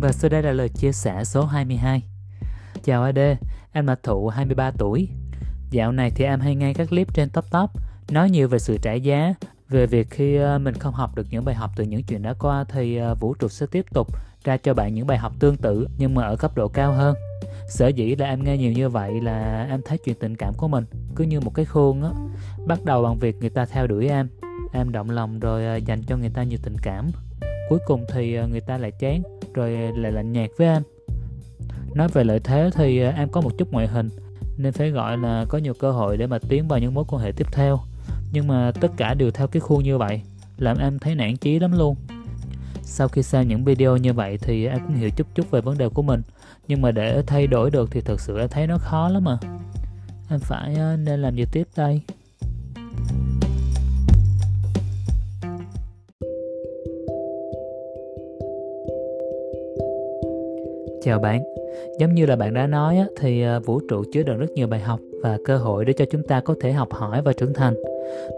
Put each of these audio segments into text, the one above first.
Và sau đây là lời chia sẻ số 22. Chào AD, em là Thụ 23 tuổi. Dạo này thì em hay nghe các clip trên Top Top nói nhiều về sự trả giá, về việc khi ờ, mình không học được những bài học từ những chuyện đã qua thì ờ, vũ trụ sẽ tiếp tục ra cho bạn những bài học tương tự nhưng mà ở cấp độ cao hơn. Sở dĩ là em nghe nhiều như vậy là em thấy chuyện tình cảm của mình cứ như một cái khuôn á. Bắt đầu bằng việc người ta theo đuổi em, em động lòng rồi ờ, dành cho người ta nhiều tình cảm. Cuối cùng thì ờ, người ta lại chán, rồi ờ, lại lạnh nhạt với em. Nói về lợi thế thì ờ, em có một chút ngoại hình, nên phải gọi là có nhiều cơ hội để mà tiến vào những mối quan hệ tiếp theo. Nhưng mà tất cả đều theo cái khuôn như vậy, làm em thấy nản chí lắm luôn. Sau khi xem những video như vậy thì em cũng hiểu chút chút về vấn đề của mình, nhưng mà để thay đổi được thì thật sự em thấy nó khó lắm mà em phải nên làm gì tiếp đây? Chào bạn, giống như là bạn đã nói thì ờ, vũ trụ chứa đựng rất nhiều bài học và cơ hội để cho chúng ta có thể học hỏi và trưởng thành.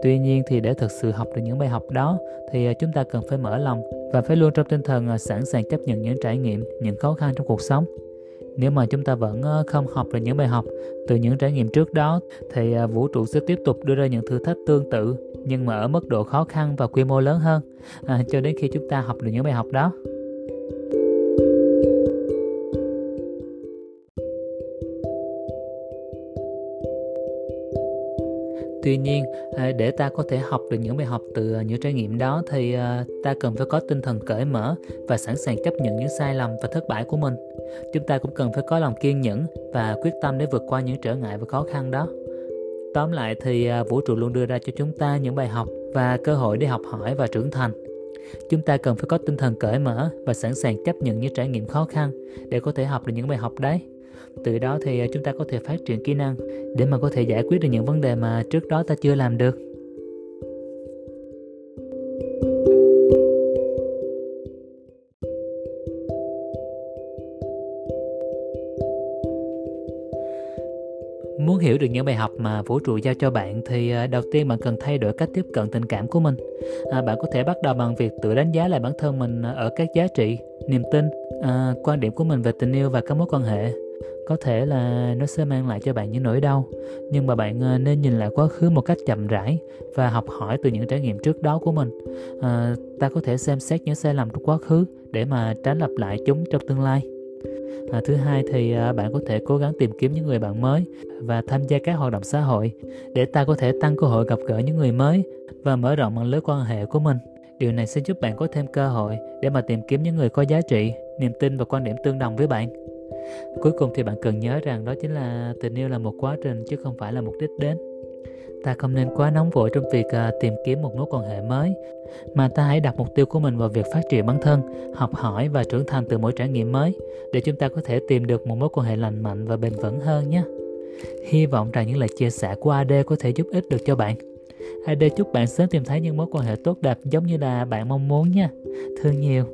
Tuy nhiên thì để thực sự học được những bài học đó thì ờ, chúng ta cần phải mở lòng và phải luôn trong tinh thần ờ, sẵn sàng chấp nhận những trải nghiệm, những khó khăn trong cuộc sống. Nếu mà chúng ta vẫn không học được những bài học từ những trải nghiệm trước đó thì vũ trụ sẽ tiếp tục đưa ra những thử thách tương tự nhưng mà ở mức độ khó khăn và quy mô lớn hơn à, cho đến khi chúng ta học được những bài học đó. Tuy nhiên à, để ta có thể học được những bài học từ à, những trải nghiệm đó thì à, ta cần phải có tinh thần cởi mở và sẵn sàng chấp nhận những sai lầm và thất bại của mình. Chúng ta cũng cần phải có lòng kiên nhẫn và quyết tâm để vượt qua những trở ngại và khó khăn đó. Tóm lại thì vũ trụ luôn đưa ra cho chúng ta những bài học và cơ hội để học hỏi và trưởng thành. Chúng ta cần phải có tinh thần cởi mở và sẵn sàng chấp nhận những trải nghiệm khó khăn để có thể học được những bài học đấy từ đó thì à, chúng ta có thể phát triển kỹ năng để mà có thể giải quyết được những vấn đề mà trước đó ta chưa làm được Muốn hiểu được những bài học mà vũ trụ giao cho bạn thì à, đầu tiên bạn cần thay đổi cách tiếp cận tình cảm của mình. À, bạn có thể bắt đầu bằng việc tự đánh giá lại bản thân mình à, ở các giá trị, niềm tin, à, quan điểm của mình về tình yêu và các mối quan hệ có thể là nó sẽ mang lại cho bạn những nỗi đau. Nhưng mà bạn ờ, nên nhìn lại quá khứ một cách chậm rãi và học hỏi từ những trải nghiệm trước đó của mình. À, ta có thể xem xét những sai lầm trong quá khứ để mà tránh lặp lại chúng trong tương lai. À, thứ hai thì à, bạn có thể cố gắng tìm kiếm những người bạn mới và tham gia các hoạt động xã hội để ta có thể tăng cơ hội gặp gỡ những người mới và mở rộng mạng lưới quan hệ của mình. Điều này sẽ giúp bạn có thêm cơ hội để mà tìm kiếm những người có giá trị niềm tin và quan điểm tương đồng với bạn cuối cùng thì bạn cần nhớ rằng đó chính là tình yêu là một quá trình chứ không phải là mục đích đến. Ta không nên quá nóng vội trong việc à, tìm kiếm một mối quan hệ mới, mà ta hãy đặt mục tiêu của mình vào việc phát triển bản thân, học hỏi và trưởng thành từ mỗi trải nghiệm mới để chúng ta có thể tìm được một mối quan hệ lành mạnh và bền vững hơn nhé. Hy vọng rằng những lời chia sẻ của AD có thể giúp ích được cho bạn. AD chúc bạn sớm tìm thấy những mối quan hệ tốt đẹp giống như là bạn mong muốn nha thương nhiều.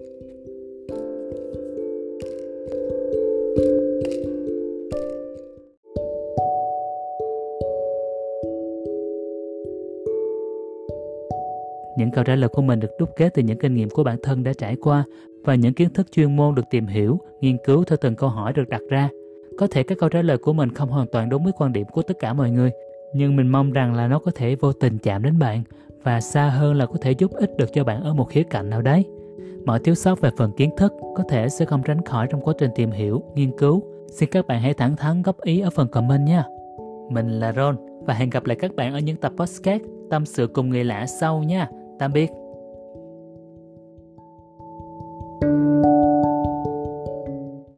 Những câu trả lời của mình được đúc kết từ những kinh nghiệm của bản thân đã trải qua và những kiến thức chuyên môn được tìm hiểu, nghiên cứu theo từng câu hỏi được đặt ra. Có thể các câu trả lời của mình không hoàn toàn đúng với quan điểm của tất cả mọi người, nhưng mình mong rằng là nó có thể vô tình chạm đến bạn và xa hơn là có thể giúp ích được cho bạn ở một khía cạnh nào đấy. Mọi thiếu sót về phần kiến thức có thể sẽ không tránh khỏi trong quá trình tìm hiểu, nghiên cứu. Xin các bạn hãy thẳng thắn góp ý ở phần comment nha. Mình là Ron và hẹn gặp lại các bạn ở những tập podcast tâm sự cùng người lạ sau nha. Tạm biệt.